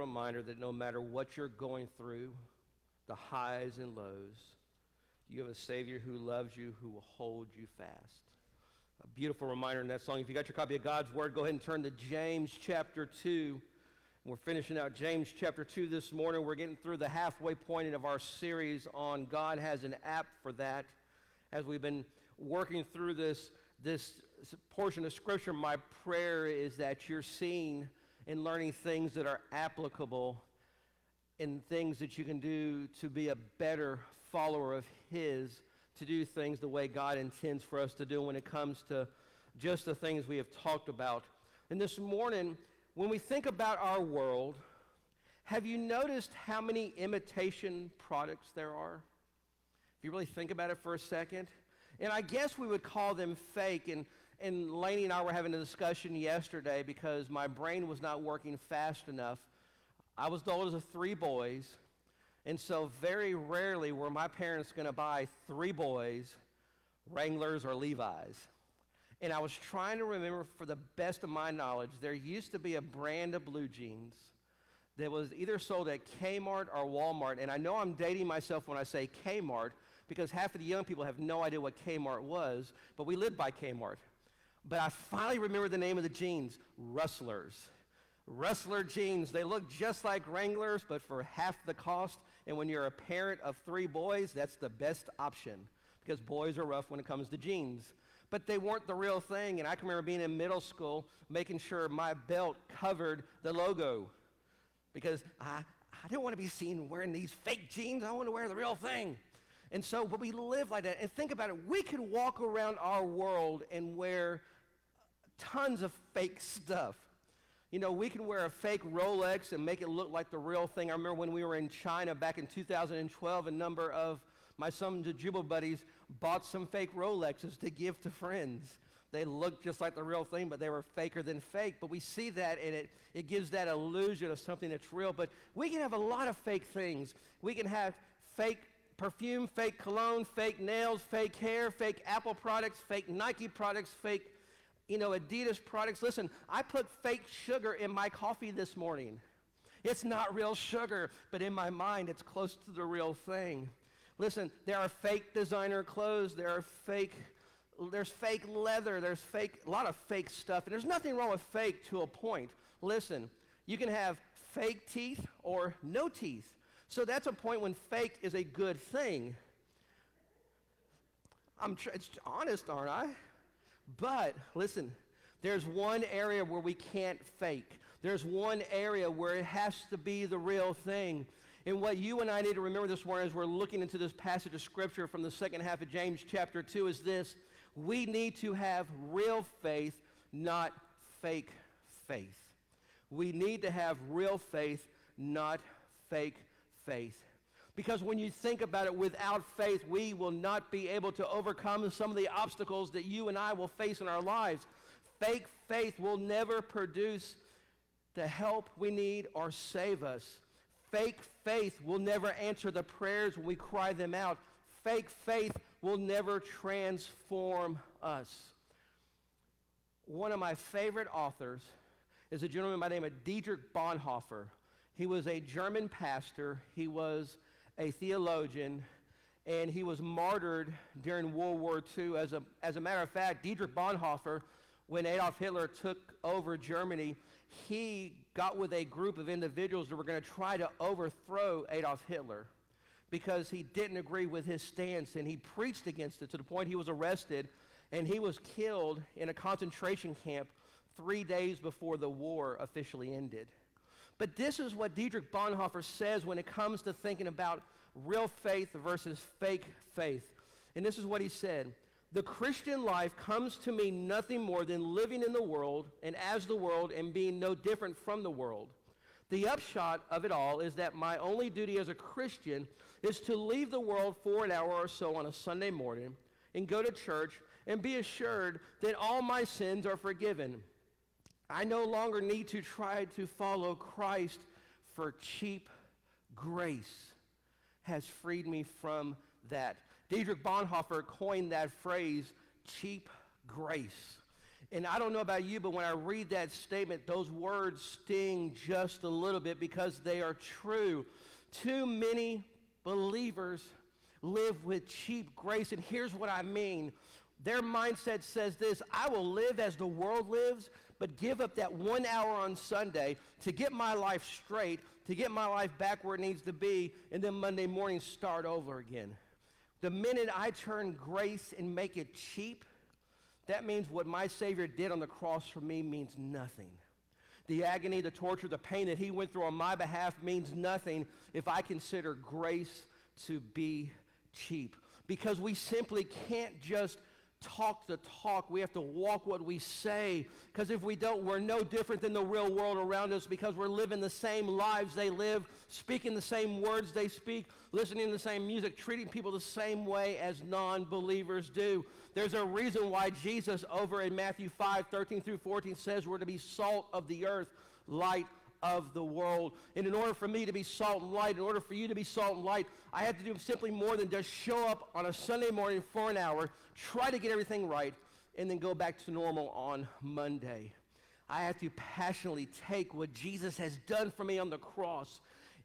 reminder that no matter what you're going through, the highs and lows, you have a Savior who loves you, who will hold you fast. A beautiful reminder in that song. If you got your copy of God's Word, go ahead and turn to James chapter 2. We're finishing out James chapter 2 this morning. We're getting through the halfway point of our series on God has an app for that. As we've been working through this, this portion of Scripture, my prayer is that you're seeing and learning things that are applicable and things that you can do to be a better follower of His, to do things the way God intends for us to do when it comes to just the things we have talked about. And this morning, when we think about our world, have you noticed how many imitation products there are? If you really think about it for a second, and I guess we would call them fake. And, and Laney and I were having a discussion yesterday because my brain was not working fast enough. I was the oldest of three boys, and so very rarely were my parents going to buy three boys Wranglers or Levi's. And I was trying to remember, for the best of my knowledge, there used to be a brand of blue jeans that was either sold at Kmart or Walmart. And I know I'm dating myself when I say Kmart because half of the young people have no idea what Kmart was, but we lived by Kmart. But I finally remember the name of the jeans Rustlers. Rustler jeans. They look just like Wranglers, but for half the cost. And when you're a parent of three boys, that's the best option because boys are rough when it comes to jeans but they weren't the real thing. And I can remember being in middle school, making sure my belt covered the logo because I, I didn't want to be seen wearing these fake jeans. I want to wear the real thing. And so, but we live like that. And think about it. We could walk around our world and wear tons of fake stuff. You know, we can wear a fake Rolex and make it look like the real thing. I remember when we were in China back in 2012, a number of my son Jubal buddies bought some fake Rolexes to give to friends. They looked just like the real thing, but they were faker than fake. But we see that, and it, it gives that illusion of something that's real. But we can have a lot of fake things. We can have fake perfume, fake cologne, fake nails, fake hair, fake Apple products, fake Nike products, fake, you know, Adidas products. Listen, I put fake sugar in my coffee this morning. It's not real sugar, but in my mind, it's close to the real thing. Listen, there are fake designer clothes, there are fake there's fake leather, there's fake a lot of fake stuff, and there's nothing wrong with fake to a point. Listen, you can have fake teeth or no teeth. So that's a point when fake is a good thing. I'm tr- it's honest, aren't I? But listen, there's one area where we can't fake. There's one area where it has to be the real thing. And what you and I need to remember this morning as we're looking into this passage of Scripture from the second half of James chapter 2 is this we need to have real faith, not fake faith. We need to have real faith, not fake faith. Because when you think about it, without faith, we will not be able to overcome some of the obstacles that you and I will face in our lives. Fake faith will never produce the help we need or save us. Fake faith will never answer the prayers when we cry them out. Fake faith will never transform us. One of my favorite authors is a gentleman by the name of Dietrich Bonhoeffer. He was a German pastor, he was a theologian, and he was martyred during World War II. As a, as a matter of fact, Dietrich Bonhoeffer, when Adolf Hitler took over Germany, he got with a group of individuals that were going to try to overthrow Adolf Hitler because he didn't agree with his stance and he preached against it to the point he was arrested and he was killed in a concentration camp three days before the war officially ended. But this is what Dietrich Bonhoeffer says when it comes to thinking about real faith versus fake faith. And this is what he said the Christian life comes to mean nothing more than living in the world and as the world and being no different from the world. The upshot of it all is that my only duty as a Christian is to leave the world for an hour or so on a Sunday morning and go to church and be assured that all my sins are forgiven. I no longer need to try to follow Christ for cheap grace has freed me from that. Dietrich Bonhoeffer coined that phrase, cheap grace. And I don't know about you, but when I read that statement, those words sting just a little bit because they are true. Too many believers live with cheap grace. And here's what I mean their mindset says this I will live as the world lives, but give up that one hour on Sunday to get my life straight, to get my life back where it needs to be, and then Monday morning start over again. The minute I turn grace and make it cheap, that means what my Savior did on the cross for me means nothing. The agony, the torture, the pain that he went through on my behalf means nothing if I consider grace to be cheap. Because we simply can't just talk the talk. We have to walk what we say. Because if we don't, we're no different than the real world around us because we're living the same lives they live, speaking the same words they speak, listening to the same music, treating people the same way as non-believers do. There's a reason why Jesus over in Matthew 5, 13 through 14 says we're to be salt of the earth, light of the world. And in order for me to be salt and light, in order for you to be salt and light, I had to do simply more than just show up on a Sunday morning for an hour, try to get everything right, and then go back to normal on Monday. I have to passionately take what Jesus has done for me on the cross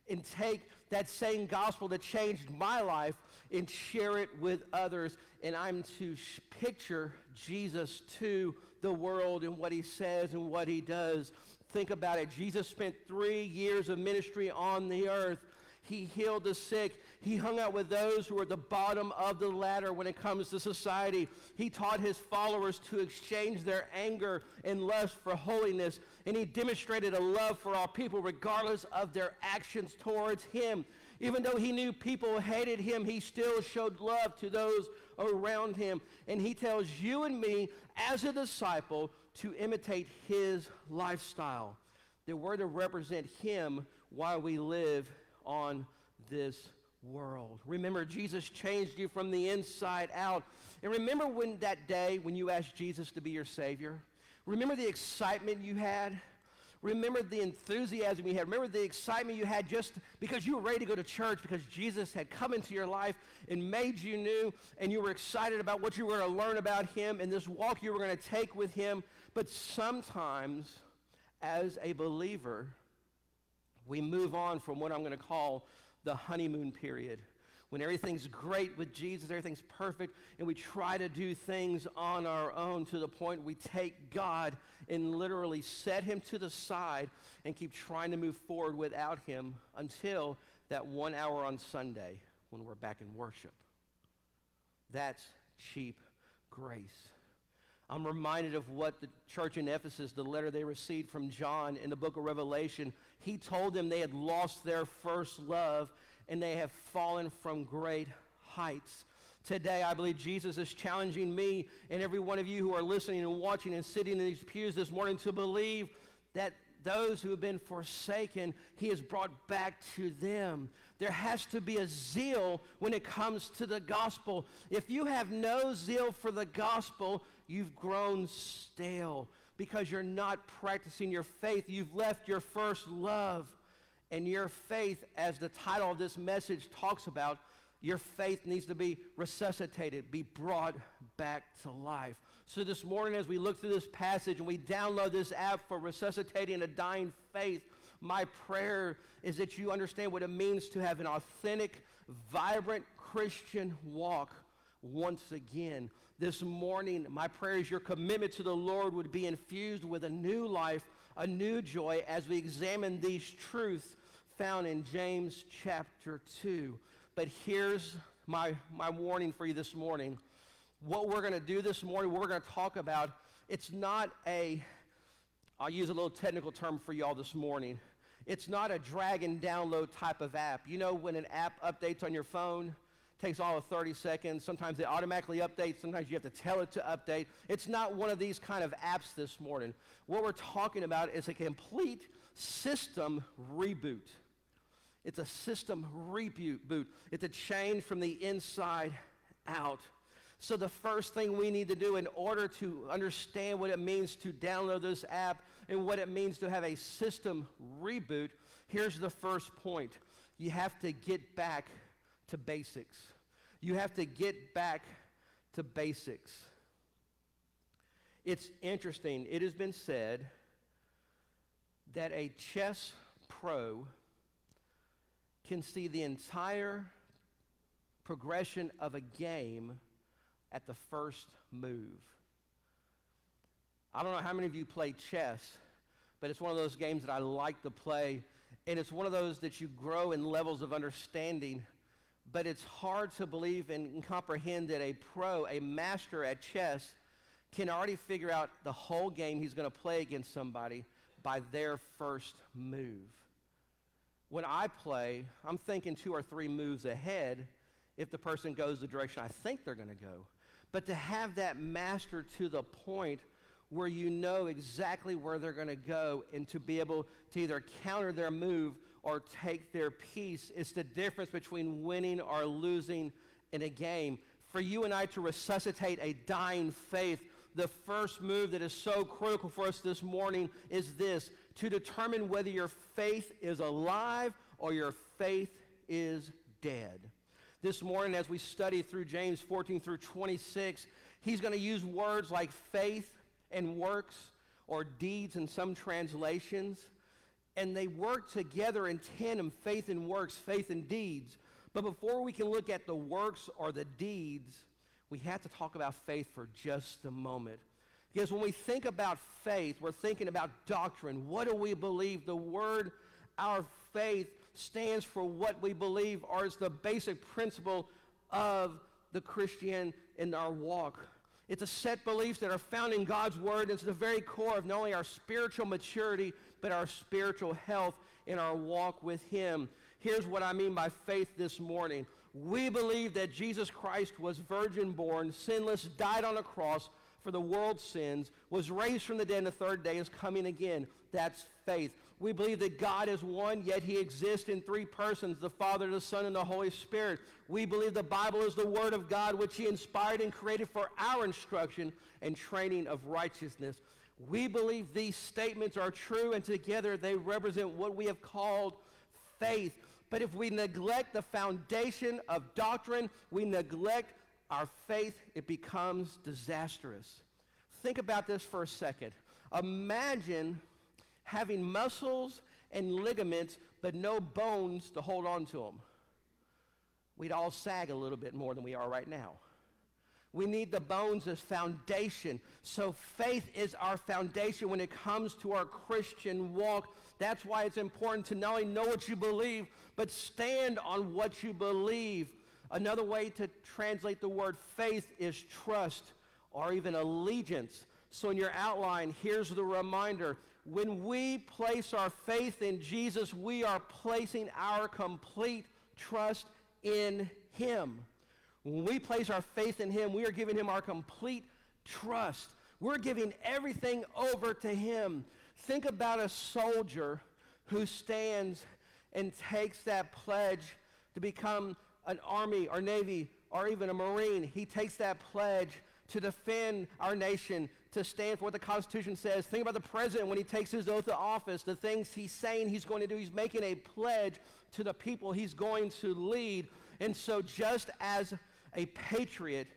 and take that same gospel that changed my life and share it with others. And I'm to picture Jesus to the world and what he says and what he does. Think about it. Jesus spent three years of ministry on the earth. He healed the sick. He hung out with those who were at the bottom of the ladder when it comes to society. He taught his followers to exchange their anger and lust for holiness. And he demonstrated a love for all people regardless of their actions towards him. Even though he knew people hated him, he still showed love to those around him. And he tells you and me as a disciple to imitate his lifestyle. That we're to represent him while we live on this world. Remember, Jesus changed you from the inside out. And remember when that day when you asked Jesus to be your Savior? Remember the excitement you had? Remember the enthusiasm you had. Remember the excitement you had just because you were ready to go to church because Jesus had come into your life and made you new and you were excited about what you were going to learn about him and this walk you were going to take with him. But sometimes, as a believer, we move on from what I'm going to call the honeymoon period. When everything's great with Jesus, everything's perfect, and we try to do things on our own to the point we take God and literally set him to the side and keep trying to move forward without him until that one hour on Sunday when we're back in worship. That's cheap grace. I'm reminded of what the church in Ephesus, the letter they received from John in the book of Revelation, he told them they had lost their first love and they have fallen from great heights. Today, I believe Jesus is challenging me and every one of you who are listening and watching and sitting in these pews this morning to believe that those who have been forsaken, he has brought back to them. There has to be a zeal when it comes to the gospel. If you have no zeal for the gospel, you've grown stale because you're not practicing your faith. You've left your first love. And your faith, as the title of this message talks about, your faith needs to be resuscitated, be brought back to life. So this morning, as we look through this passage and we download this app for resuscitating a dying faith, my prayer is that you understand what it means to have an authentic, vibrant Christian walk once again. This morning, my prayer is your commitment to the Lord would be infused with a new life, a new joy as we examine these truths found in James chapter 2. But here's my, my warning for you this morning. What we're going to do this morning, what we're going to talk about, it's not a, I'll use a little technical term for y'all this morning. It's not a drag and download type of app. You know when an app updates on your phone, takes all of 30 seconds. Sometimes it automatically updates. Sometimes you have to tell it to update. It's not one of these kind of apps this morning. What we're talking about is a complete system reboot. It's a system reboot. It's a change from the inside out. So the first thing we need to do in order to understand what it means to download this app and what it means to have a system reboot, here's the first point. You have to get back to basics. You have to get back to basics. It's interesting. It has been said that a chess pro can see the entire progression of a game at the first move. I don't know how many of you play chess, but it's one of those games that I like to play. And it's one of those that you grow in levels of understanding. But it's hard to believe and comprehend that a pro, a master at chess, can already figure out the whole game he's going to play against somebody by their first move. When I play, I'm thinking two or three moves ahead if the person goes the direction I think they're going to go. But to have that master to the point where you know exactly where they're going to go and to be able to either counter their move or take their piece. It's the difference between winning or losing in a game. For you and I to resuscitate a dying faith, the first move that is so critical for us this morning is this to determine whether your faith is alive or your faith is dead. This morning, as we study through James 14 through 26, he's going to use words like faith and works or deeds in some translations. And they work together in tandem, faith and works, faith and deeds. But before we can look at the works or the deeds, we have to talk about faith for just a moment. Because when we think about faith, we're thinking about doctrine. What do we believe? The word, our faith, stands for what we believe or is the basic principle of the Christian in our walk. It's a set beliefs that are found in God's word. It's the very core of not only our spiritual maturity, but our spiritual health in our walk with him. Here's what I mean by faith this morning. We believe that Jesus Christ was virgin born, sinless, died on a cross for the world's sins, was raised from the dead and the third day, is coming again. That's faith. We believe that God is one, yet he exists in three persons, the Father, the Son, and the Holy Spirit. We believe the Bible is the Word of God, which he inspired and created for our instruction and training of righteousness. We believe these statements are true, and together they represent what we have called faith. But if we neglect the foundation of doctrine, we neglect our faith, it becomes disastrous. Think about this for a second. Imagine having muscles and ligaments, but no bones to hold on to them. We'd all sag a little bit more than we are right now. We need the bones as foundation. So faith is our foundation when it comes to our Christian walk. That's why it's important to not only know what you believe, but stand on what you believe. Another way to translate the word faith is trust or even allegiance. So in your outline, here's the reminder. When we place our faith in Jesus, we are placing our complete trust in him. When we place our faith in him, we are giving him our complete trust. We're giving everything over to him. Think about a soldier who stands and takes that pledge to become an army or navy or even a marine. He takes that pledge to defend our nation, to stand for what the Constitution says. Think about the president when he takes his oath of office, the things he's saying he's going to do. He's making a pledge to the people he's going to lead. And so just as a patriot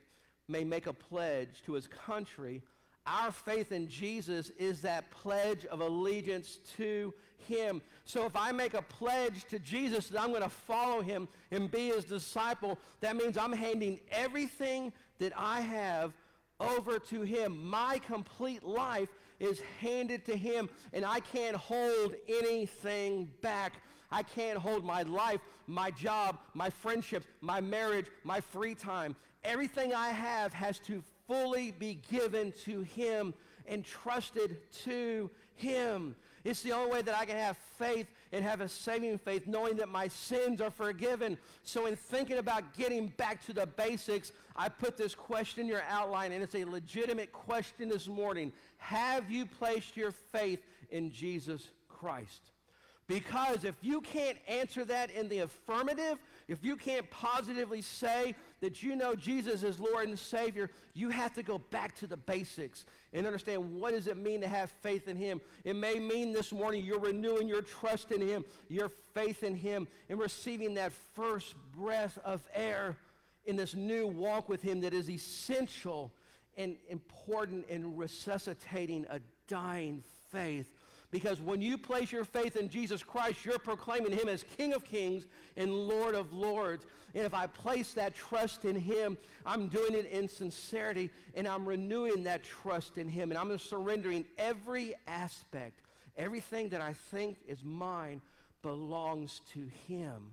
may make a pledge to his country, our faith in Jesus is that pledge of allegiance to him. So if I make a pledge to Jesus that I'm going to follow him and be his disciple, that means I'm handing everything that I have over to him. My complete life is handed to him, and I can't hold anything back. I can't hold my life, my job, my friendships, my marriage, my free time. Everything I have has to fully be given to him and trusted to him. It's the only way that I can have faith and have a saving faith, knowing that my sins are forgiven. So, in thinking about getting back to the basics, I put this question in your outline, and it's a legitimate question this morning. Have you placed your faith in Jesus Christ? Because if you can't answer that in the affirmative, if you can't positively say that you know Jesus is Lord and Savior, you have to go back to the basics and understand what does it mean to have faith in him. It may mean this morning you're renewing your trust in him, your faith in him, and receiving that first breath of air in this new walk with him that is essential and important in resuscitating a dying faith. Because when you place your faith in Jesus Christ, you're proclaiming him as King of Kings and Lord of Lords. And if I place that trust in him, I'm doing it in sincerity and I'm renewing that trust in him. And I'm surrendering every aspect, everything that I think is mine belongs to him.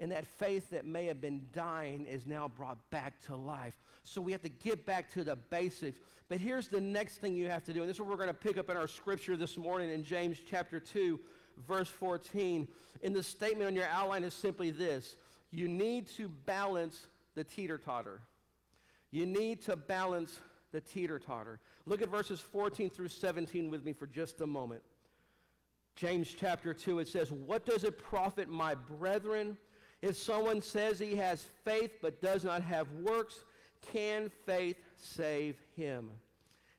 And that faith that may have been dying is now brought back to life. So we have to get back to the basics. But here's the next thing you have to do. And this is what we're going to pick up in our scripture this morning in James chapter 2, verse 14. And the statement on your outline is simply this. You need to balance the teeter-totter. You need to balance the teeter-totter. Look at verses 14 through 17 with me for just a moment. James chapter 2, it says, What does it profit, my brethren, if someone says he has faith but does not have works? Can faith save him?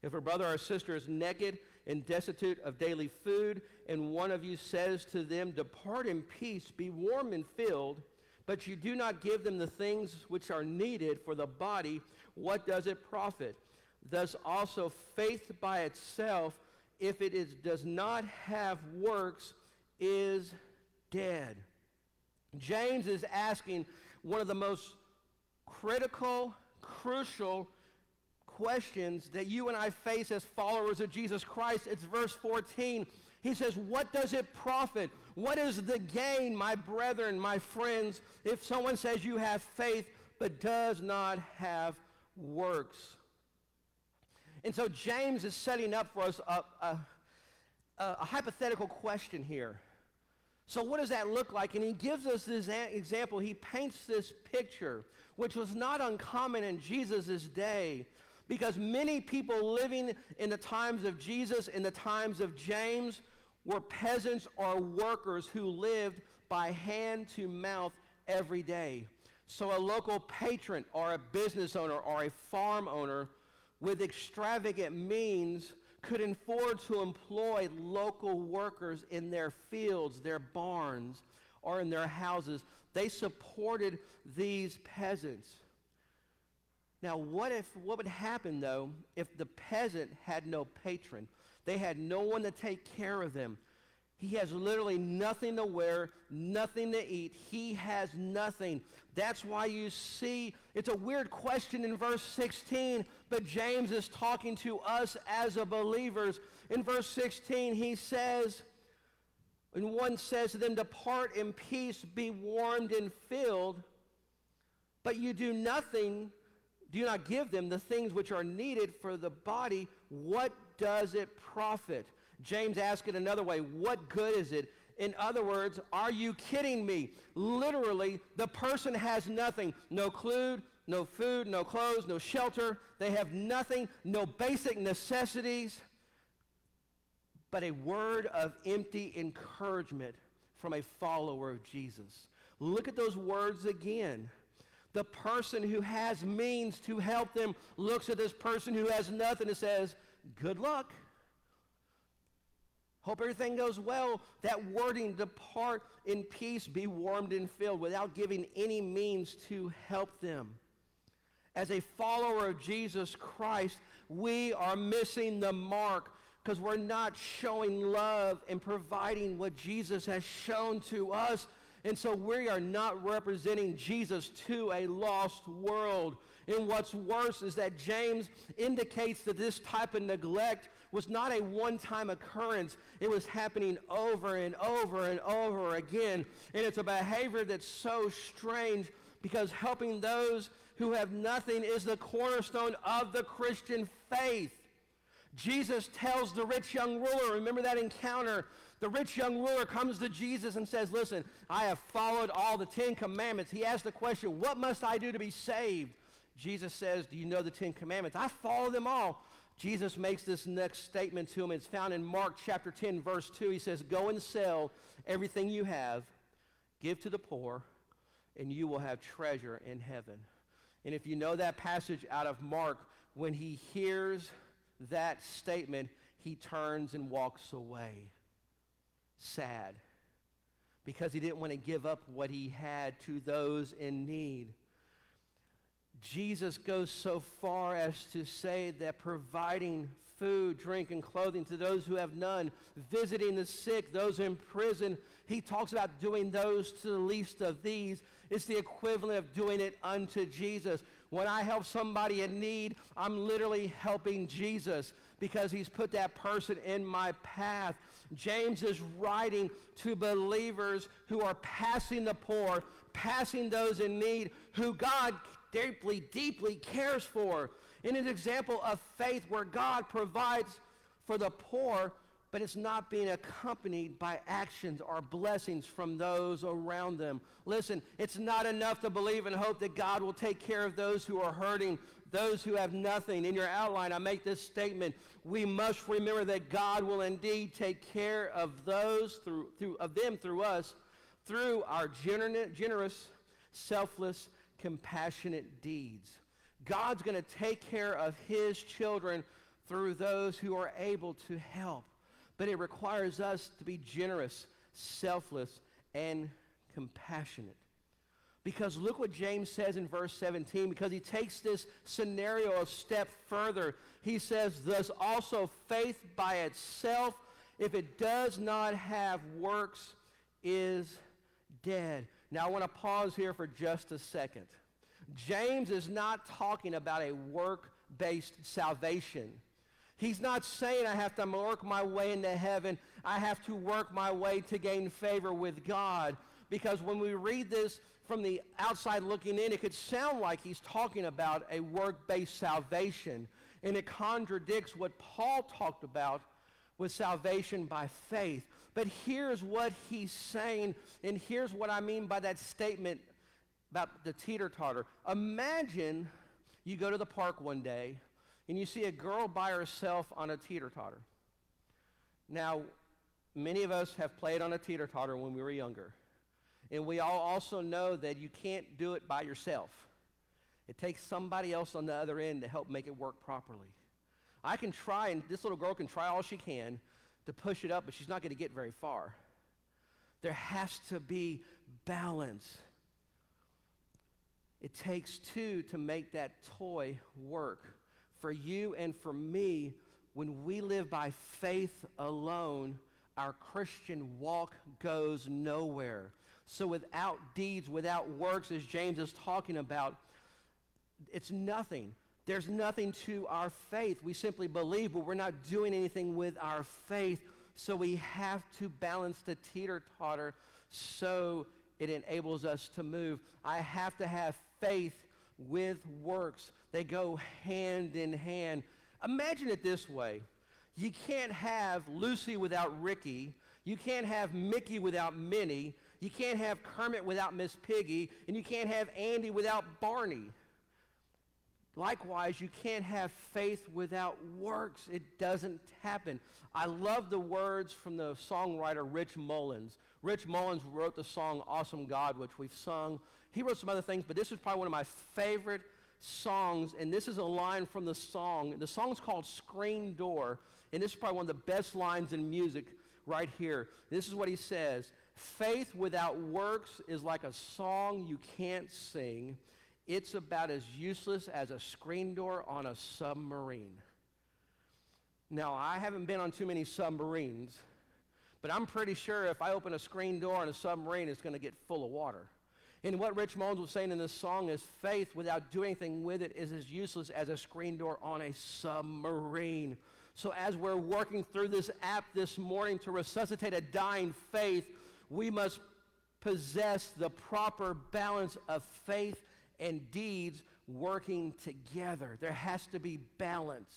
If a brother or sister is naked and destitute of daily food, and one of you says to them, Depart in peace, be warm and filled, but you do not give them the things which are needed for the body, what does it profit? Thus also faith by itself, if it is, does not have works, is dead. James is asking one of the most critical, crucial questions that you and I face as followers of Jesus Christ. It's verse 14. He says, What does it profit? What is the gain, my brethren, my friends, if someone says you have faith but does not have works? And so James is setting up for us a, a, a hypothetical question here. So what does that look like? And he gives us this example. He paints this picture, which was not uncommon in Jesus' day, because many people living in the times of Jesus, in the times of James, were peasants or workers who lived by hand to mouth every day. So a local patron or a business owner or a farm owner with extravagant means could afford to employ local workers in their fields, their barns, or in their houses. They supported these peasants. Now, what if what would happen though if the peasant had no patron? They had no one to take care of them. He has literally nothing to wear, nothing to eat. He has nothing. That's why you see, it's a weird question in verse 16, but James is talking to us as a believers. In verse 16, he says, and one says to them, Depart in peace, be warmed and filled, but you do nothing, do not give them the things which are needed for the body. What does it profit? James asks it another way What good is it? In other words, are you kidding me? Literally, the person has nothing no food, no food, no clothes, no shelter. They have nothing, no basic necessities, but a word of empty encouragement from a follower of Jesus. Look at those words again. The person who has means to help them looks at this person who has nothing and says, Good luck. Hope everything goes well. That wording, depart in peace, be warmed and filled, without giving any means to help them. As a follower of Jesus Christ, we are missing the mark because we're not showing love and providing what Jesus has shown to us. And so we are not representing Jesus to a lost world. And what's worse is that James indicates that this type of neglect was not a one-time occurrence. It was happening over and over and over again. And it's a behavior that's so strange because helping those who have nothing is the cornerstone of the Christian faith. Jesus tells the rich young ruler, remember that encounter? The rich young ruler comes to Jesus and says, Listen, I have followed all the Ten Commandments. He asks the question, What must I do to be saved? Jesus says, Do you know the Ten Commandments? I follow them all. Jesus makes this next statement to him. It's found in Mark chapter 10, verse 2. He says, Go and sell everything you have, give to the poor, and you will have treasure in heaven. And if you know that passage out of Mark, when he hears that statement, he turns and walks away. Sad. Because he didn't want to give up what he had to those in need. Jesus goes so far as to say that providing food, drink, and clothing to those who have none, visiting the sick, those in prison, he talks about doing those to the least of these. It's the equivalent of doing it unto Jesus. When I help somebody in need, I'm literally helping Jesus because he's put that person in my path. James is writing to believers who are passing the poor, passing those in need, who God deeply, deeply cares for. In an example of faith where God provides for the poor, but it's not being accompanied by actions or blessings from those around them. Listen, it's not enough to believe and hope that God will take care of those who are hurting, those who have nothing. In your outline, I make this statement. We must remember that God will indeed take care of those through, through of them through us, through our generous, selfless, compassionate deeds. God's going to take care of his children through those who are able to help. But it requires us to be generous, selfless, and compassionate. Because look what James says in verse 17, because he takes this scenario a step further. He says, Thus also faith by itself, if it does not have works, is dead. Now I want to pause here for just a second. James is not talking about a work-based salvation. He's not saying I have to work my way into heaven. I have to work my way to gain favor with God. Because when we read this from the outside looking in, it could sound like he's talking about a work-based salvation. And it contradicts what Paul talked about with salvation by faith. But here's what he's saying, and here's what I mean by that statement about the teeter-totter. Imagine you go to the park one day and you see a girl by herself on a teeter-totter. Now, many of us have played on a teeter-totter when we were younger. And we all also know that you can't do it by yourself. It takes somebody else on the other end to help make it work properly. I can try, and this little girl can try all she can to push it up, but she's not going to get very far. There has to be balance. It takes two to make that toy work. For you and for me, when we live by faith alone, our Christian walk goes nowhere. So without deeds, without works, as James is talking about, it's nothing. There's nothing to our faith. We simply believe, but we're not doing anything with our faith. So we have to balance the teeter-totter so it enables us to move. I have to have faith with works. They go hand in hand. Imagine it this way. You can't have Lucy without Ricky. You can't have Mickey without Minnie. You can't have Kermit without Miss Piggy. And you can't have Andy without Barney. Likewise, you can't have faith without works. It doesn't happen. I love the words from the songwriter Rich Mullins. Rich Mullins wrote the song Awesome God, which we've sung he wrote some other things, but this is probably one of my favorite songs, and this is a line from the song. The song's called Screen Door, and this is probably one of the best lines in music right here. This is what he says. Faith without works is like a song you can't sing. It's about as useless as a screen door on a submarine. Now, I haven't been on too many submarines, but I'm pretty sure if I open a screen door on a submarine, it's going to get full of water. And what Rich Mullins was saying in this song is faith without doing anything with it is as useless as a screen door on a submarine. So as we're working through this app this morning to resuscitate a dying faith, we must possess the proper balance of faith and deeds working together. There has to be balance.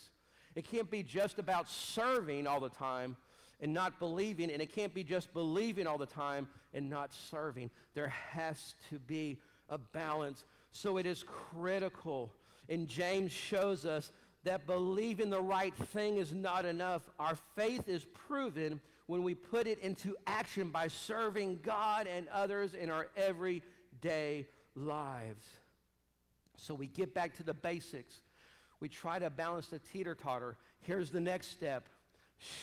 It can't be just about serving all the time and not believing, and it can't be just believing all the time and not serving. There has to be a balance. So it is critical. And James shows us that believing the right thing is not enough. Our faith is proven when we put it into action by serving God and others in our everyday lives. So we get back to the basics. We try to balance the teeter-totter. Here's the next step.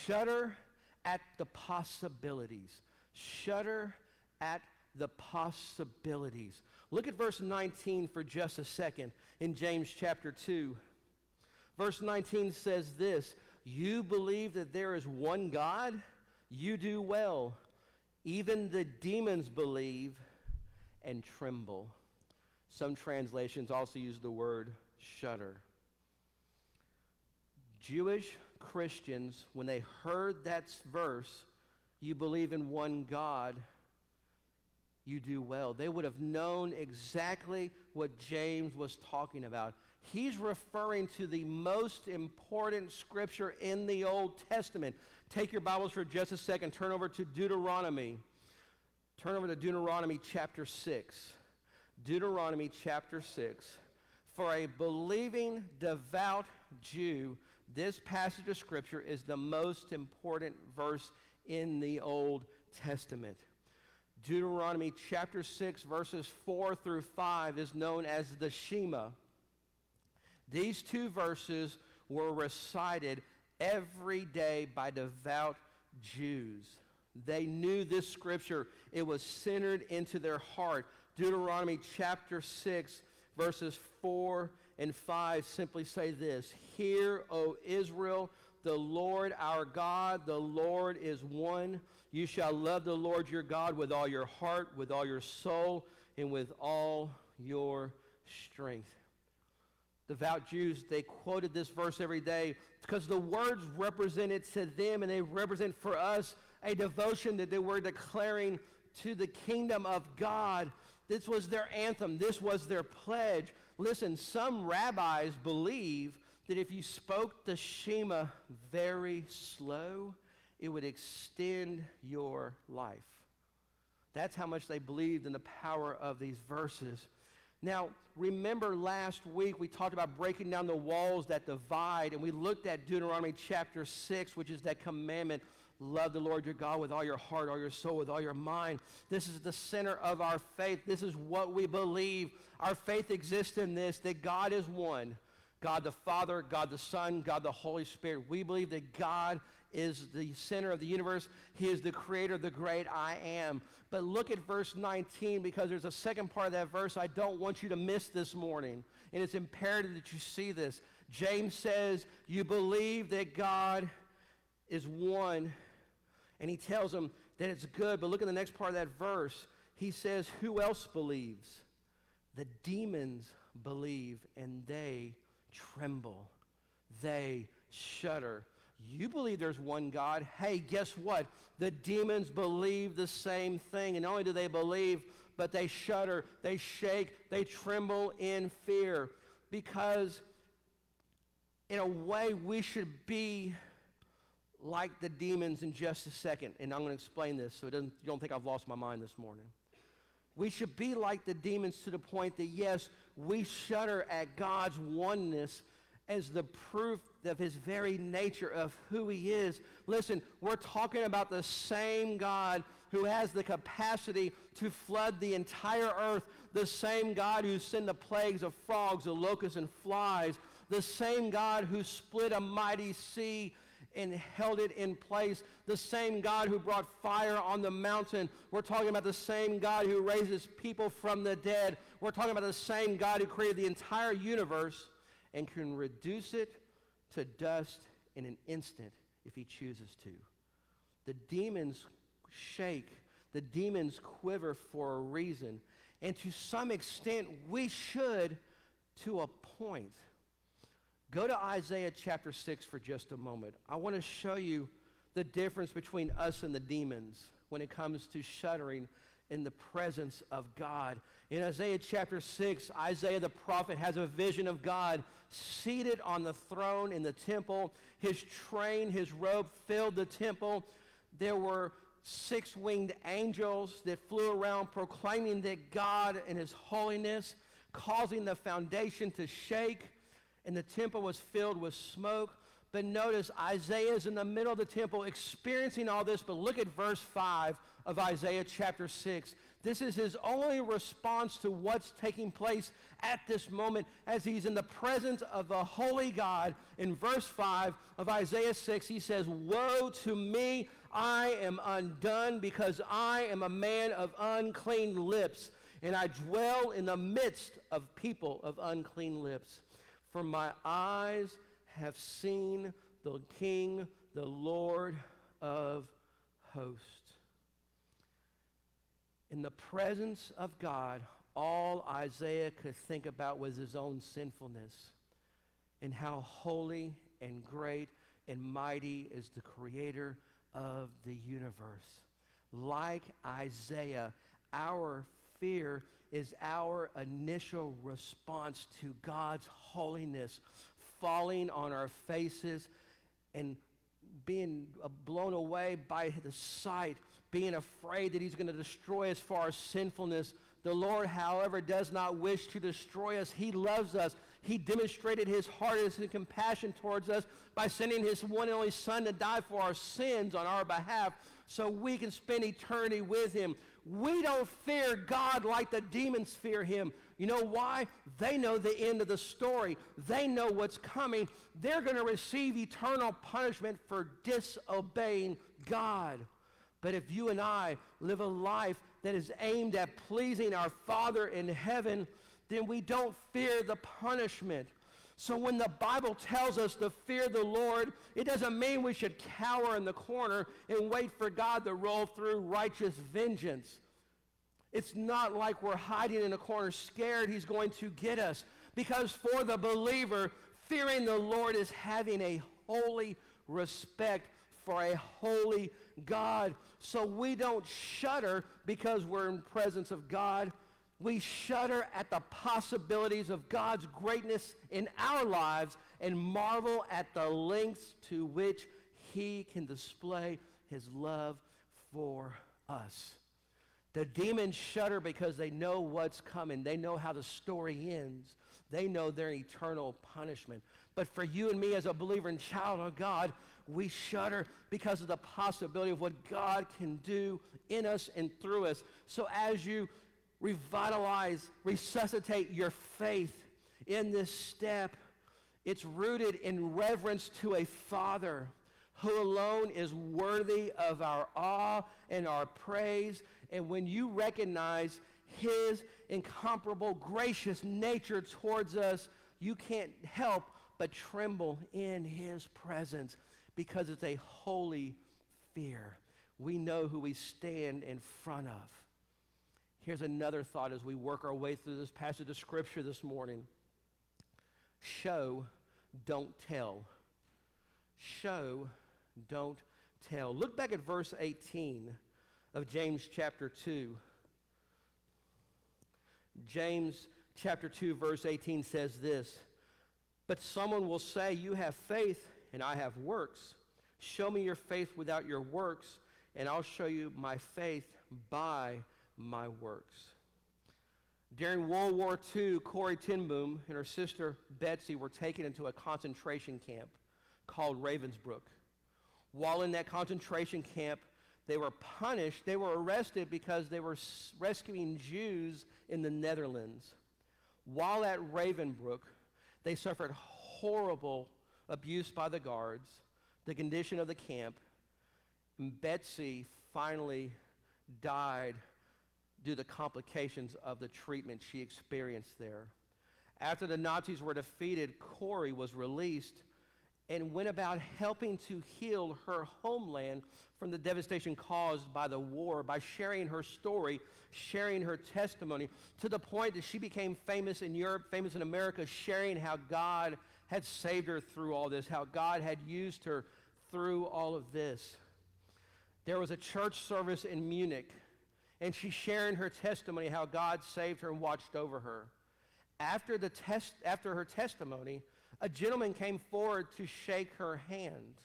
Shudder at the possibilities. Shudder at the possibilities. Look at verse 19 for just a second in James chapter 2. Verse 19 says this You believe that there is one God? You do well. Even the demons believe and tremble. Some translations also use the word shudder. Jewish Christians, when they heard that verse, you believe in one God, you do well. They would have known exactly what James was talking about. He's referring to the most important scripture in the Old Testament. Take your Bibles for just a second. Turn over to Deuteronomy. Turn over to Deuteronomy chapter 6. Deuteronomy chapter 6. For a believing, devout Jew, this passage of Scripture is the most important verse in the Old Testament. Deuteronomy chapter 6, verses 4 through 5 is known as the Shema. These two verses were recited every day by devout Jews. They knew this scripture. It was centered into their heart. Deuteronomy chapter 6, verses 4 and 5 simply say this Hear, O Israel, the Lord our God, the Lord is one. You shall love the Lord your God with all your heart, with all your soul, and with all your strength. Devout Jews, they quoted this verse every day because the words represented to them and they represent for us a devotion that they were declaring to the kingdom of God. This was their anthem. This was their pledge. Listen, some rabbis believe that if you spoke the Shema very slow, it would extend your life. That's how much they believed in the power of these verses. Now, remember last week we talked about breaking down the walls that divide, and we looked at Deuteronomy chapter 6, which is that commandment love the Lord your God with all your heart, all your soul, with all your mind. This is the center of our faith. This is what we believe. Our faith exists in this that God is one God the Father, God the Son, God the Holy Spirit. We believe that God is the center of the universe. He is the creator, the great I am. But look at verse 19 because there's a second part of that verse I don't want you to miss this morning. And it's imperative that you see this. James says, You believe that God is one. And he tells them that it's good. But look at the next part of that verse. He says, Who else believes? The demons believe and they tremble. They shudder. You believe there's one God. Hey, guess what? The demons believe the same thing. And not only do they believe, but they shudder, they shake, they tremble in fear. Because in a way, we should be like the demons in just a second. And I'm going to explain this so you don't think I've lost my mind this morning. We should be like the demons to the point that, yes, we shudder at God's oneness as the proof of his very nature of who he is. Listen, we're talking about the same God who has the capacity to flood the entire earth, the same God who sent the plagues of frogs, of locusts, and flies, the same God who split a mighty sea and held it in place. The same God who brought fire on the mountain. We're talking about the same God who raises people from the dead. We're talking about the same God who created the entire universe and can reduce it to dust in an instant if he chooses to. The demons shake. The demons quiver for a reason. And to some extent, we should to a point. Go to Isaiah chapter 6 for just a moment. I want to show you the difference between us and the demons when it comes to shuddering in the presence of God. In Isaiah chapter 6, Isaiah the prophet has a vision of God seated on the throne in the temple. His train, his robe filled the temple. There were six winged angels that flew around proclaiming that God and his holiness, causing the foundation to shake and the temple was filled with smoke. But notice Isaiah is in the middle of the temple experiencing all this. But look at verse 5 of Isaiah chapter 6. This is his only response to what's taking place at this moment as he's in the presence of the holy God. In verse 5 of Isaiah 6, he says, Woe to me, I am undone because I am a man of unclean lips and I dwell in the midst of people of unclean lips. For my eyes have seen the King, the Lord of hosts. In the presence of God, all Isaiah could think about was his own sinfulness and how holy and great and mighty is the creator of the universe. Like Isaiah, our fear is our initial response to God's holiness, falling on our faces and being uh, blown away by the sight, being afraid that he's going to destroy us for our sinfulness. The Lord, however, does not wish to destroy us. He loves us. He demonstrated his hardness and compassion towards us by sending his one and only Son to die for our sins on our behalf so we can spend eternity with him. We don't fear God like the demons fear him. You know why? They know the end of the story. They know what's coming. They're going to receive eternal punishment for disobeying God. But if you and I live a life that is aimed at pleasing our Father in heaven, then we don't fear the punishment. So when the Bible tells us to fear the Lord, it doesn't mean we should cower in the corner and wait for God to roll through righteous vengeance. It's not like we're hiding in a corner scared he's going to get us. Because for the believer, fearing the Lord is having a holy respect for a holy God. So we don't shudder because we're in presence of God we shudder at the possibilities of God's greatness in our lives and marvel at the lengths to which he can display his love for us. The demons shudder because they know what's coming. They know how the story ends. They know their eternal punishment. But for you and me as a believer and child of God, we shudder because of the possibility of what God can do in us and through us. So as you revitalize, resuscitate your faith in this step. It's rooted in reverence to a Father who alone is worthy of our awe and our praise. And when you recognize his incomparable, gracious nature towards us, you can't help but tremble in his presence because it's a holy fear. We know who we stand in front of. Here's another thought as we work our way through this passage of Scripture this morning show, don't tell. Show, don't tell. Look back at verse 18 of James chapter 2. James chapter 2, verse 18 says this But someone will say, You have faith, and I have works. Show me your faith without your works, and I'll show you my faith by my works. During World War II, Corrie ten Boom and her sister Betsy were taken into a concentration camp called Ravensbrück. While in that concentration camp, they were punished. They were arrested because they were rescuing Jews in the Netherlands. While at Ravensbrück, they suffered horrible abuse by the guards, the condition of the camp, and Betsy finally died due to the complications of the treatment she experienced there. After the Nazis were defeated, Corrie was released and went about helping to heal her homeland from the devastation caused by the war by sharing her story, sharing her testimony, to the point that she became famous in Europe, famous in America, sharing how God had saved her through all this, how God had used her through all of this. There was a church service in Munich and she's sharing her testimony, how God saved her and watched over her. After, the test, after her testimony, a gentleman came forward to shake her hand.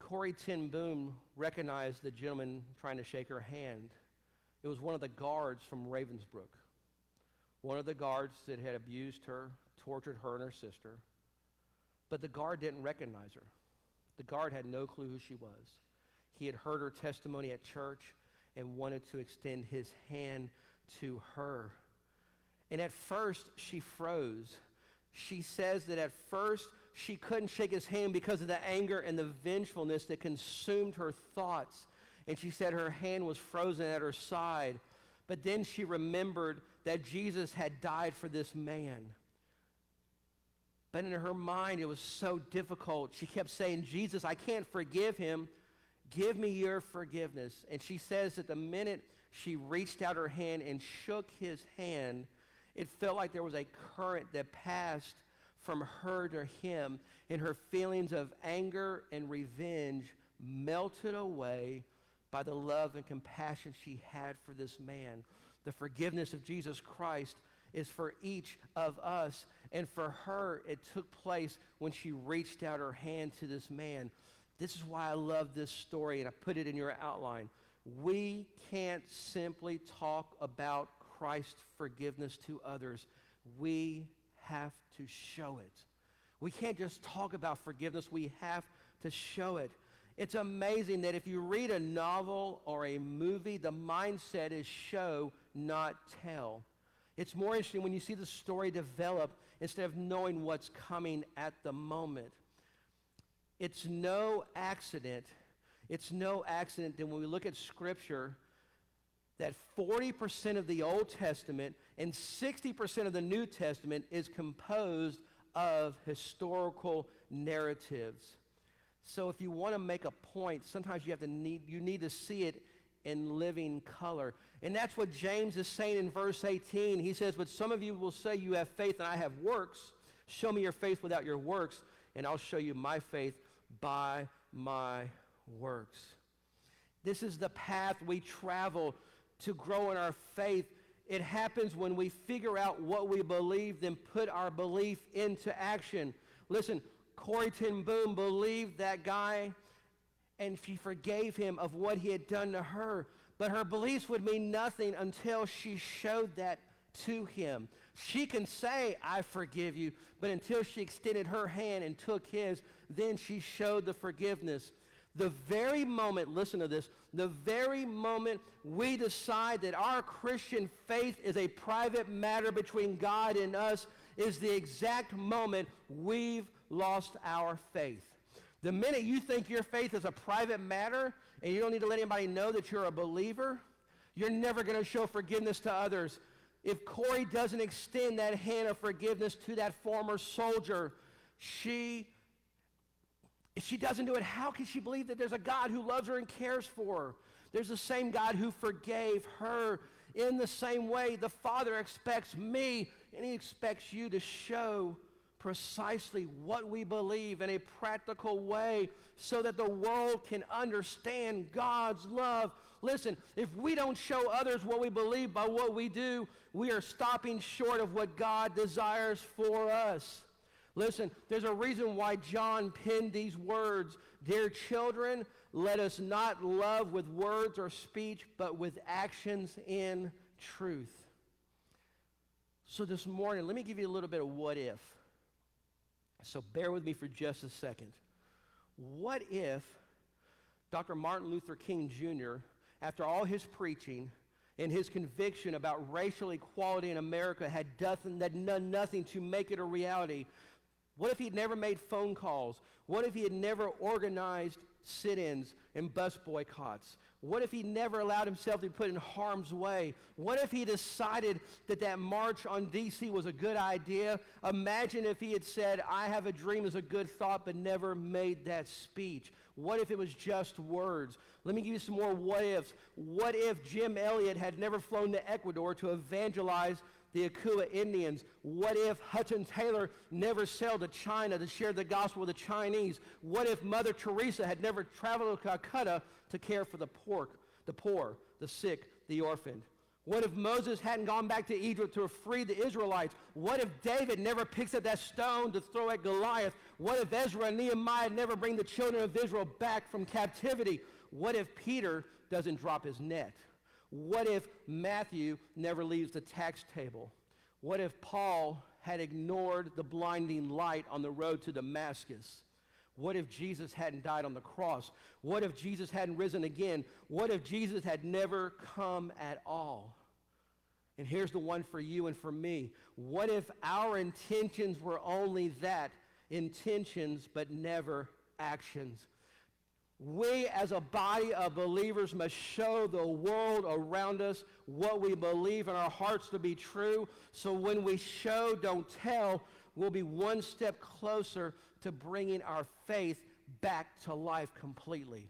Corrie ten Boom recognized the gentleman trying to shake her hand. It was one of the guards from Ravensbrück, one of the guards that had abused her, tortured her and her sister. But the guard didn't recognize her. The guard had no clue who she was. He had heard her testimony at church and wanted to extend his hand to her. And at first, she froze. She says that at first, she couldn't shake his hand because of the anger and the vengefulness that consumed her thoughts. And she said her hand was frozen at her side. But then she remembered that Jesus had died for this man. But in her mind, it was so difficult. She kept saying, Jesus, I can't forgive him. Give me your forgiveness. And she says that the minute she reached out her hand and shook his hand, it felt like there was a current that passed from her to him, and her feelings of anger and revenge melted away by the love and compassion she had for this man. The forgiveness of Jesus Christ is for each of us. And for her, it took place when she reached out her hand to this man. This is why I love this story, and I put it in your outline. We can't simply talk about Christ's forgiveness to others. We have to show it. We can't just talk about forgiveness. We have to show it. It's amazing that if you read a novel or a movie, the mindset is show, not tell. It's more interesting when you see the story develop instead of knowing what's coming at the moment. It's no accident. It's no accident that when we look at Scripture, that 40% of the Old Testament and 60% of the New Testament is composed of historical narratives. So if you want to make a point, sometimes you have to need you need to see it in living color. And that's what James is saying in verse 18. He says, "But some of you will say you have faith and I have works. Show me your faith without your works, and I'll show you my faith by my works." This is the path we travel to grow in our faith. It happens when we figure out what we believe, then put our belief into action. Listen, Corrie ten Boom believed that guy and she forgave him of what he had done to her. But her beliefs would mean nothing until she showed that to him. She can say, I forgive you, but until she extended her hand and took his, then she showed the forgiveness. The very moment, listen to this, the very moment we decide that our Christian faith is a private matter between God and us is the exact moment we've lost our faith. The minute you think your faith is a private matter and you don't need to let anybody know that you're a believer, you're never going to show forgiveness to others. If Corrie doesn't extend that hand of forgiveness to that former soldier, she if she doesn't do it, how can she believe that there's a God who loves her and cares for her? There's the same God who forgave her. In the same way, the Father expects me and he expects you to show precisely what we believe in a practical way so that the world can understand God's love. Listen, if we don't show others what we believe by what we do, we are stopping short of what God desires for us. Listen, there's a reason why John penned these words. Dear children, let us not love with words or speech, but with actions in truth. So this morning, let me give you a little bit of what if. So bear with me for just a second. What if Dr. Martin Luther King Jr., after all his preaching and his conviction about racial equality in America, had done, done nothing to make it a reality? What if he'd never made phone calls? What if he had never organized sit-ins and bus boycotts? What if he never allowed himself to be put in harm's way? What if he decided that that march on D.C. was a good idea? Imagine if he had said, I have a dream is a good thought, but never made that speech. What if it was just words? Let me give you some more what ifs. What if Jim Elliot had never flown to Ecuador to evangelize the Auca Indians? What if Hudson Taylor never sailed to China to share the gospel with the Chinese? What if Mother Teresa had never traveled to Calcutta to care for the poor, the poor, the sick, the orphaned? What if Moses hadn't gone back to Egypt to free the Israelites? What if David never picks up that stone to throw at Goliath? What if Ezra and Nehemiah never bring the children of Israel back from captivity? What if Peter doesn't drop his net? What if Matthew never leaves the tax table? What if Paul had ignored the blinding light on the road to Damascus? What if Jesus hadn't died on the cross? What if Jesus hadn't risen again? What if Jesus had never come at all? And here's the one for you and for me. What if our intentions were only that, intentions, but never actions? We, as a body of believers, must show the world around us what we believe in our hearts to be true. So when we show, don't tell, we'll be one step closer to bringing our faith back to life completely.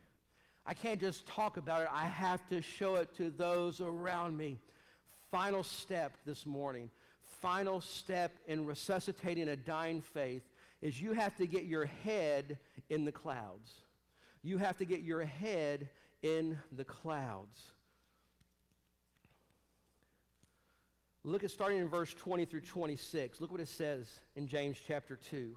I can't just talk about it. I have to show it to those around me. Final step this morning, final step in resuscitating a dying faith is you have to get your head in the clouds. You have to get your head in the clouds. Look at starting in verse 20 through 26. Look what it says in James chapter 2.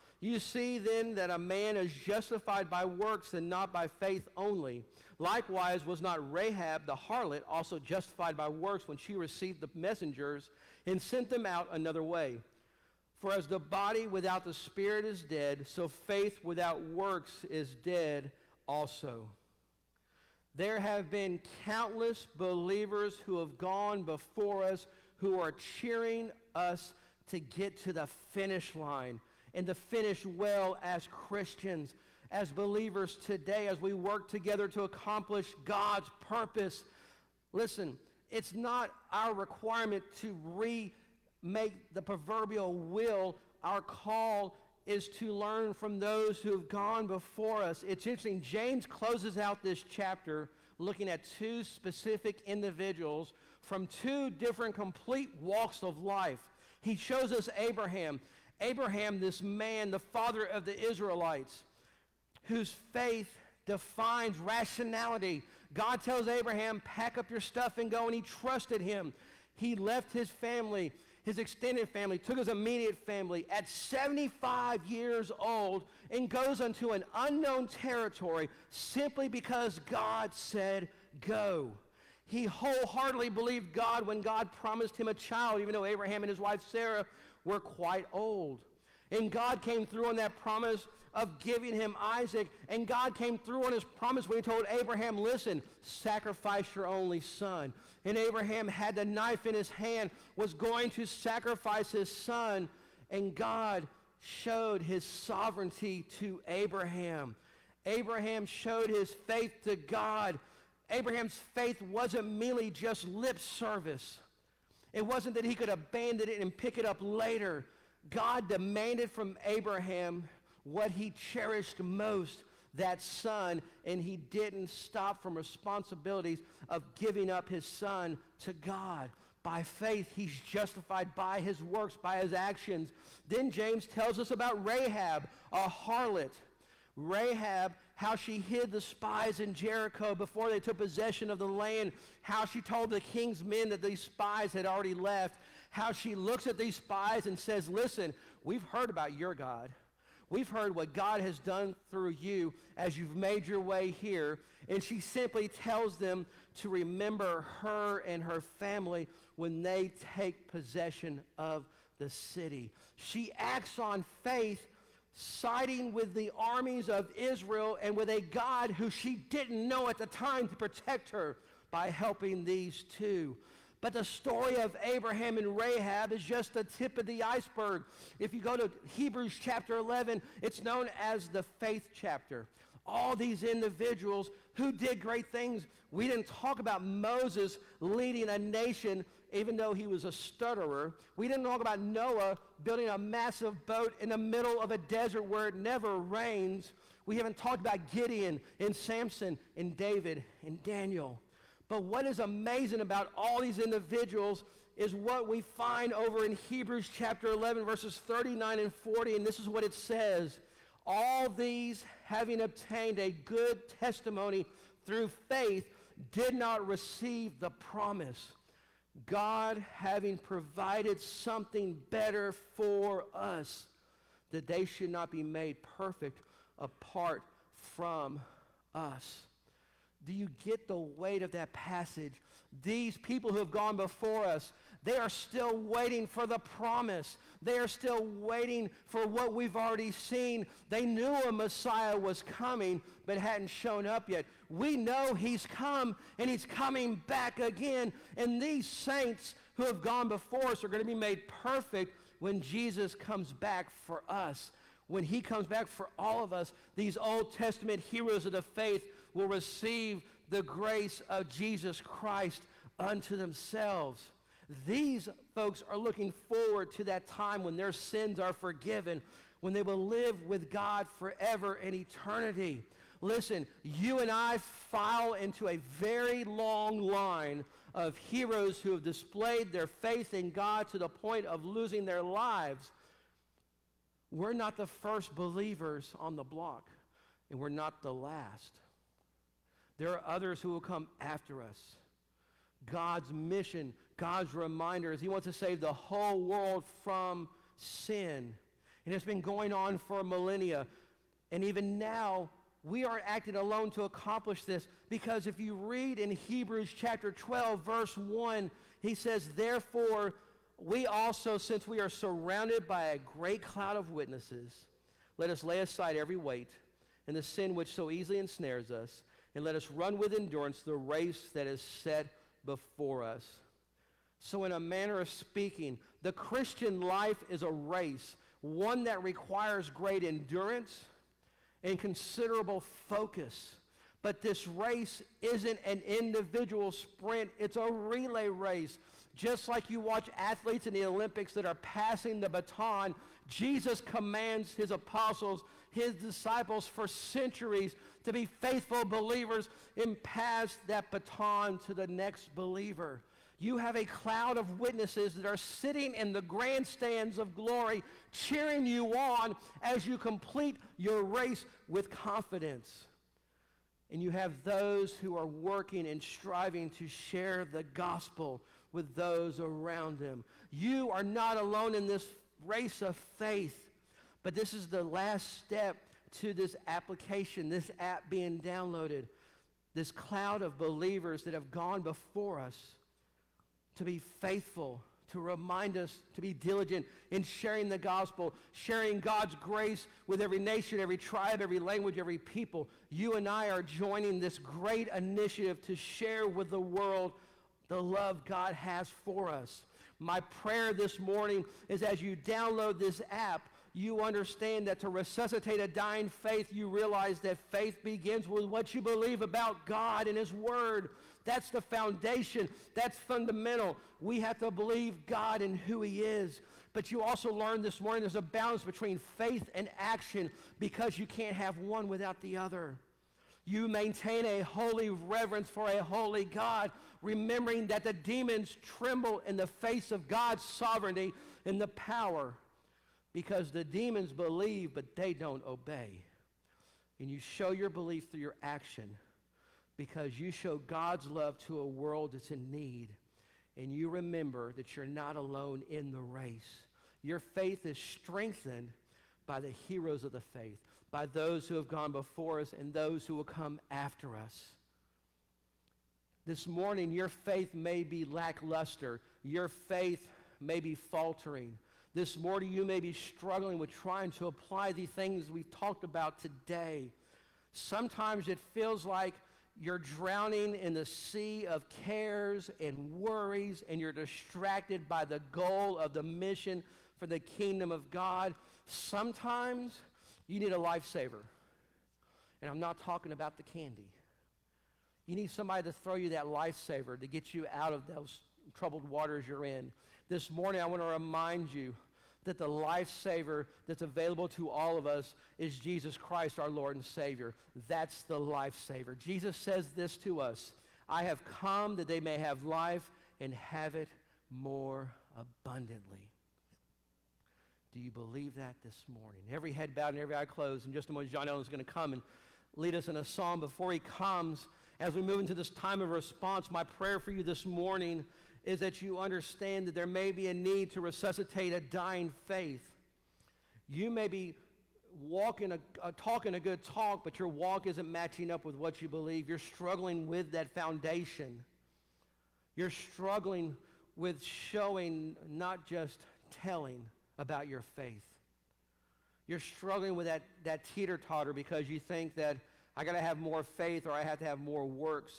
You see then that a man is justified by works and not by faith only. Likewise, was not Rahab the harlot also justified by works when she received the messengers and sent them out another way? For as the body without the spirit is dead, so faith without works is dead also. There have been countless believers who have gone before us who are cheering us to get to the finish line and to finish well as Christians, as believers today, as we work together to accomplish God's purpose. Listen, it's not our requirement to remake the proverbial wheel. Our call is to learn from those who have gone before us. It's interesting. James closes out this chapter looking at two specific individuals from two different complete walks of life. He shows us Abraham. Abraham, this man, the father of the Israelites, whose faith defines rationality. God tells Abraham, pack up your stuff and go, and he trusted him. He left his family, his extended family, took his immediate family at 75 years old and goes into an unknown territory simply because God said, go. He wholeheartedly believed God when God promised him a child, even though Abraham and his wife Sarah were quite old. And God came through on that promise of giving him Isaac. And God came through on his promise when he told Abraham, listen, sacrifice your only son. And Abraham had the knife in his hand, was going to sacrifice his son. And God showed his sovereignty to Abraham. Abraham showed his faith to God. Abraham's faith wasn't merely just lip service. It wasn't that he could abandon it and pick it up later. God demanded from Abraham what he cherished most, that son, and he didn't stop from responsibilities of giving up his son to God. By faith, he's justified by his works, by his actions. Then James tells us about Rahab, a harlot. Rahab, how she hid the spies in Jericho before they took possession of the land, how she told the king's men that these spies had already left, how she looks at these spies and says, listen, we've heard about your God. We've heard what God has done through you as you've made your way here. And she simply tells them to remember her and her family when they take possession of the city. She acts on faith siding with the armies of Israel and with a God who she didn't know at the time to protect her by helping these two. But the story of Abraham and Rahab is just the tip of the iceberg. If you go to Hebrews chapter 11, it's known as the faith chapter. All these individuals who did great things. We didn't talk about Moses leading a nation even though he was a stutterer. We didn't talk about Noah building a massive boat in the middle of a desert where it never rains. We haven't talked about Gideon and Samson and David and Daniel. But what is amazing about all these individuals is what we find over in Hebrews chapter 11, verses 39 and 40. And this is what it says. All these, having obtained a good testimony through faith, did not receive the promise God having provided something better for us, that they should not be made perfect apart from us. Do you get the weight of that passage? These people who have gone before us, they are still waiting for the promise. They are still waiting for what we've already seen. They knew a Messiah was coming, but hadn't shown up yet. We know he's come, and he's coming back again. And these saints who have gone before us are going to be made perfect when Jesus comes back for us. When he comes back for all of us, these Old Testament heroes of the faith will receive the grace of Jesus Christ unto themselves. These folks are looking forward to that time when their sins are forgiven, when they will live with God forever in eternity. Listen, you and I file into a very long line of heroes who have displayed their faith in God to the point of losing their lives. We're not the first believers on the block, and we're not the last. There are others who will come after us. God's mission, God's reminder is he wants to save the whole world from sin. And it's been going on for millennia. And even now, we aren't acting alone to accomplish this because if you read in Hebrews chapter 12, verse 1, he says, Therefore, we also, since we are surrounded by a great cloud of witnesses, let us lay aside every weight and the sin which so easily ensnares us, and let us run with endurance the race that is set before us. So, in a manner of speaking, the Christian life is a race, one that requires great endurance and considerable focus. But this race isn't an individual sprint, it's a relay race. Just like you watch athletes in the Olympics that are passing the baton, Jesus commands his apostles, his disciples for centuries to be faithful believers and pass that baton to the next believer. You have a cloud of witnesses that are sitting in the grandstands of glory, cheering you on as you complete your race with confidence. And you have those who are working and striving to share the gospel with those around them. You are not alone in this race of faith, but this is the last step to this application, this app being downloaded, this cloud of believers that have gone before us to be faithful, to remind us to be diligent in sharing the gospel, sharing God's grace with every nation, every tribe, every language, every people. You and I are joining this great initiative to share with the world the love God has for us. My prayer this morning is as you download this app, you understand that to resuscitate a dying faith, you realize that faith begins with what you believe about God and His Word. That's the foundation. That's fundamental. We have to believe God and who He is. But you also learned this morning there's a balance between faith and action because you can't have one without the other. You maintain a holy reverence for a holy God, remembering that the demons tremble in the face of God's sovereignty and the power because the demons believe, but they don't obey. And you show your belief through your action because you show God's love to a world that's in need. And you remember that you're not alone in the race. Your faith is strengthened by the heroes of the faith, by those who have gone before us and those who will come after us. This morning, your faith may be lackluster. Your faith may be faltering. This morning, you may be struggling with trying to apply the things we've talked about today. Sometimes it feels like you're drowning in the sea of cares and worries, and you're distracted by the goal of the mission for the kingdom of God. Sometimes you need a lifesaver. And I'm not talking about the candy. You need somebody to throw you that lifesaver to get you out of those troubled waters you're in. This morning, I want to remind you that the lifesaver that's available to all of us is Jesus Christ, our Lord and Savior. That's the lifesaver. Jesus says this to us I have come that they may have life and have it more abundantly. Do you believe that this morning? Every head bowed and every eye closed. In just a moment, John Allen is going to come and lead us in a psalm. Before he comes, as we move into this time of response, my prayer for you this morning is that you understand that there may be a need to resuscitate a dying faith. You may be walking a, a talking a good talk, but your walk isn't matching up with what you believe. You're struggling with that foundation. You're struggling with showing, not just telling about your faith. You're struggling with that, that teeter-totter because you think that I got to have more faith or I have to have more works.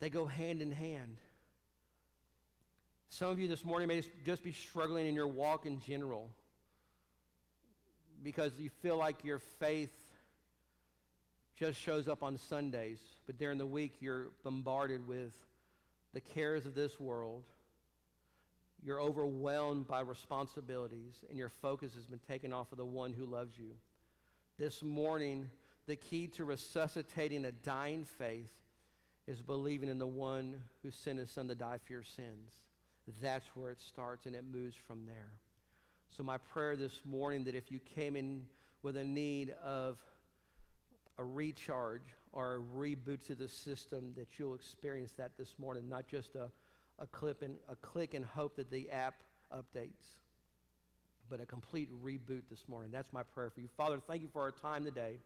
They go hand in hand. Some of you this morning may just be struggling in your walk in general because you feel like your faith just shows up on Sundays, but during the week you're bombarded with the cares of this world. You're overwhelmed by responsibilities, and your focus has been taken off of the one who loves you. This morning, the key to resuscitating a dying faith is believing in the one who sent his son to die for your sins. That's where it starts, and it moves from there. So my prayer this morning that if you came in with a need of a recharge or a reboot to the system, that you'll experience that this morning, not just a, a, clip and, a click and hope that the app updates, but a complete reboot this morning. That's my prayer for you. Father, thank you for our time today.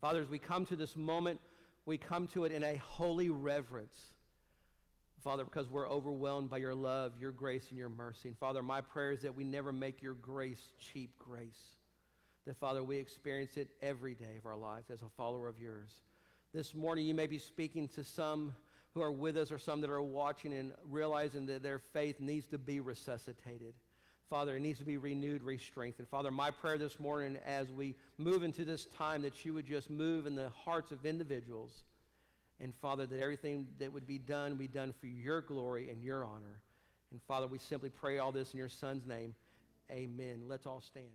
Father, as we come to this moment, we come to it in a holy reverence. Father, because we're overwhelmed by your love, your grace, and your mercy. And Father, my prayer is that we never make your grace cheap grace. That, Father, we experience it every day of our lives as a follower of yours. This morning, you may be speaking to some who are with us or some that are watching and realizing that their faith needs to be resuscitated. Father, it needs to be renewed, re-strengthened. Father, my prayer this morning as we move into this time that you would just move in the hearts of individuals and Father, that everything that would be done be done for your glory and your honor. And Father, we simply pray all this in your Son's name. Amen. Let's all stand.